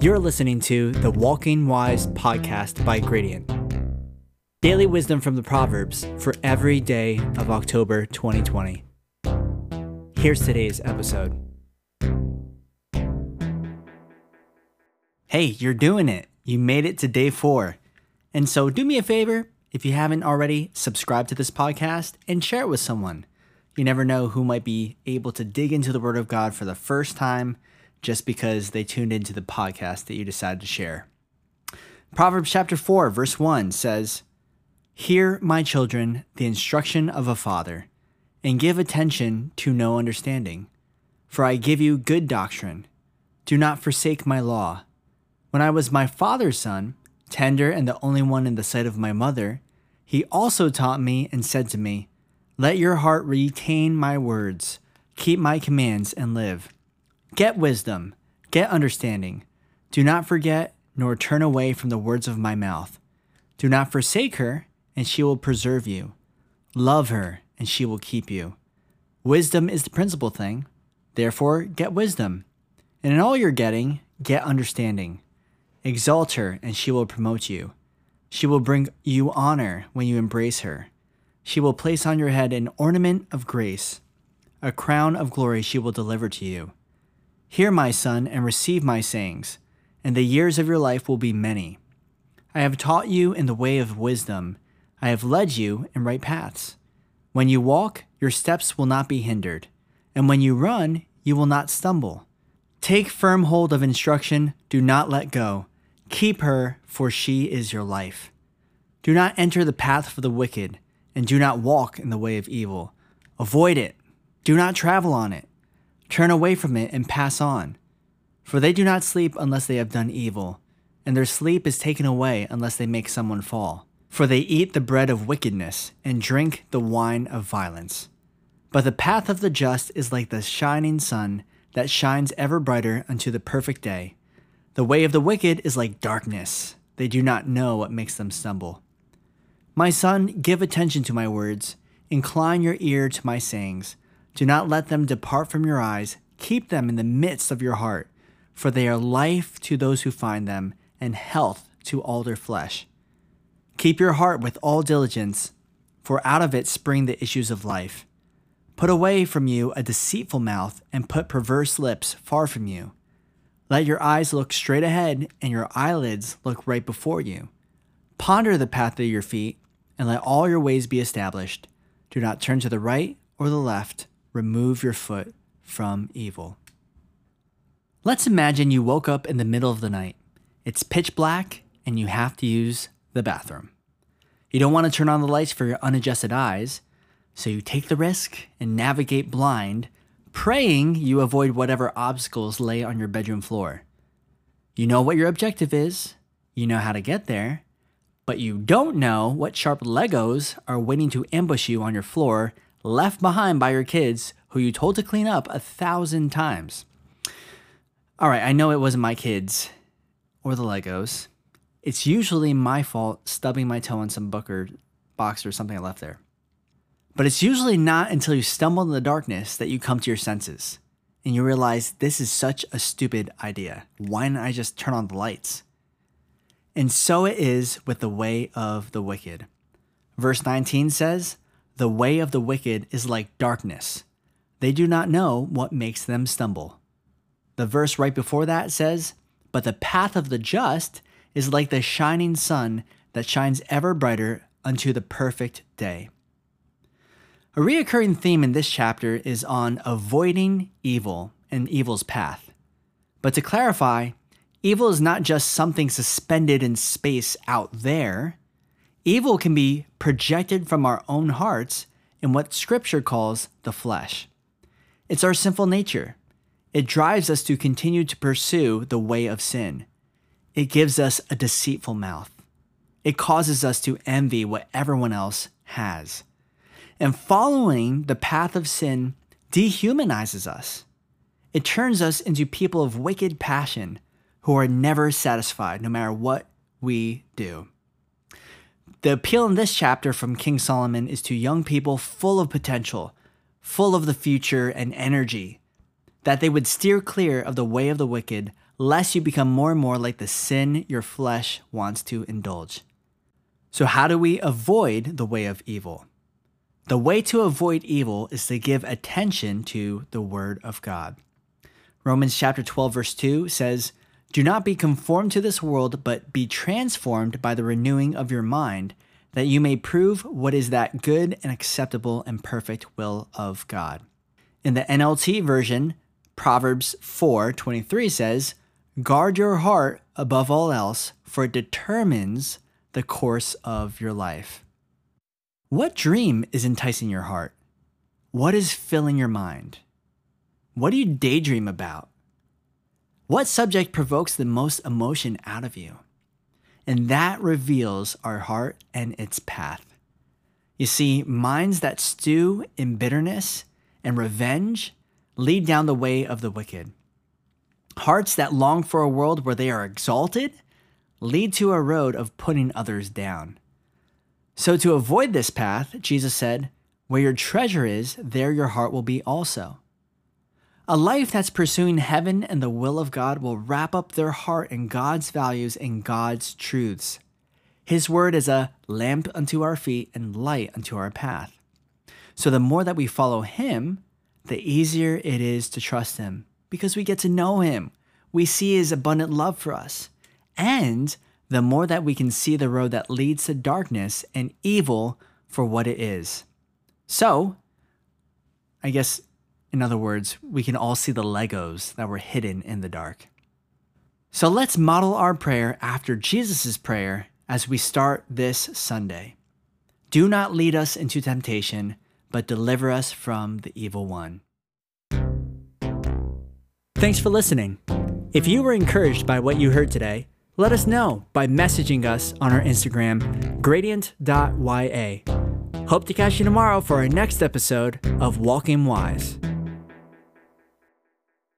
You're listening to the Walking Wise podcast by Gradient. Daily wisdom from the Proverbs for every day of October 2020. Here's today's episode. Hey, you're doing it. You made it to day four. And so do me a favor if you haven't already, subscribe to this podcast and share it with someone. You never know who might be able to dig into the Word of God for the first time just because they tuned into the podcast that you decided to share. Proverbs chapter 4, verse 1 says, Hear, my children, the instruction of a father, and give attention to know understanding. For I give you good doctrine. Do not forsake my law. When I was my father's son, tender and the only one in the sight of my mother, he also taught me and said to me, Let your heart retain my words, keep my commands, and live. Get wisdom, get understanding. Do not forget nor turn away from the words of my mouth. Do not forsake her, and she will preserve you. Love her, and she will keep you. Wisdom is the principal thing. Therefore, get wisdom. And in all your getting, get understanding. Exalt her, and she will promote you. She will bring you honor when you embrace her. She will place on your head an ornament of grace. A crown of glory she will deliver to you. Hear, my son, and receive my sayings, and the years of your life will be many. I have taught you in the way of wisdom. I have led you in right paths. When you walk, your steps will not be hindered, and when you run, you will not stumble. Take firm hold of instruction, do not let go. Keep her, for she is your life. Do not enter the path of the wicked, and do not walk in the way of evil. Avoid it. Do not travel on it. Turn away from it and pass on. For they do not sleep unless they have done evil, and their sleep is taken away unless they make someone fall. For they eat the bread of wickedness and drink the wine of violence. But the path of the just is like the shining sun that shines ever brighter unto the perfect day. The way of the wicked is like darkness. They do not know what makes them stumble. My son, give attention to my words. Incline your ear to my sayings. Do not let them depart from your eyes. Keep them in the midst of your heart, for they are life to those who find them, and health to all their flesh. Keep your heart with all diligence, for out of it spring the issues of life. Put away from you a deceitful mouth, and put perverse lips far from you. Let your eyes look straight ahead, and your eyelids look right before you. Ponder the path of your feet, and let all your ways be established. Do not turn to the right or the left. Remove your foot from evil. Let's imagine you woke up in the middle of the night. It's pitch black, and you have to use the bathroom. You don't want to turn on the lights for your unadjusted eyes, so you take the risk and navigate blind, praying you avoid whatever obstacles lay on your bedroom floor. You know what your objective is, you know how to get there, but you don't know what sharp Legos are waiting to ambush you on your floor, left behind by your kids who you told to clean up a thousand times. All right, I know it wasn't my kids or the Legos. It's usually my fault stubbing my toe on some book or box or something I left there. But it's usually not until you stumble in the darkness that you come to your senses and you realize this is such a stupid idea. Why didn't I just turn on the lights? And so it is with the way of the wicked. Verse 19 says, The way of the wicked is like darkness. They do not know what makes them stumble. The verse right before that says, But the path of the just is like the shining sun that shines ever brighter unto the perfect day. A reoccurring theme in this chapter is on avoiding evil and evil's path. But to clarify, evil is not just something suspended in space out there. Evil can be projected from our own hearts in what Scripture calls the flesh. It's our sinful nature. It drives us to continue to pursue the way of sin. It gives us a deceitful mouth. It causes us to envy what everyone else has. And following the path of sin dehumanizes us. It turns us into people of wicked passion who are never satisfied no matter what we do. The appeal in this chapter from King Solomon is to young people full of potential, full of the future and energy, that they would steer clear of the way of the wicked, lest you become more and more like the sin your flesh wants to indulge. So, how do we avoid the way of evil? The way to avoid evil is to give attention to the Word of God. Romans chapter 12, verse 2 says, Do not be conformed to this world, but be transformed by the renewing of your mind, that you may prove what is that good and acceptable and perfect will of God. In the NLT version, Proverbs 4:23 says, "Guard your heart above all else, for it determines the course of your life." What dream is enticing your heart? What is filling your mind? What do you daydream about? What subject provokes the most emotion out of you? And that reveals our heart and its path. You see, minds that stew in bitterness and revenge lead down the way of the wicked. Hearts that long for a world where they are exalted lead to a road of putting others down. So, to avoid this path, Jesus said, Where your treasure is, there your heart will be also. A life that's pursuing heaven and the will of God will wrap up their heart in God's values and God's truths. His word is a lamp unto our feet and light unto our path. So, the more that we follow Him, the easier it is to trust Him because we get to know Him. We see His abundant love for us. And the more that we can see the road that leads to darkness and evil for what it is. So, I guess, in other words, we can all see the Legos that were hidden in the dark. So let's model our prayer after Jesus' prayer as we start this Sunday. Do not lead us into temptation, but deliver us from the evil one. Thanks for listening. If you were encouraged by what you heard today, let us know by messaging us on our Instagram, gradient.ya. Hope to catch you tomorrow for our next episode of Walking Wise.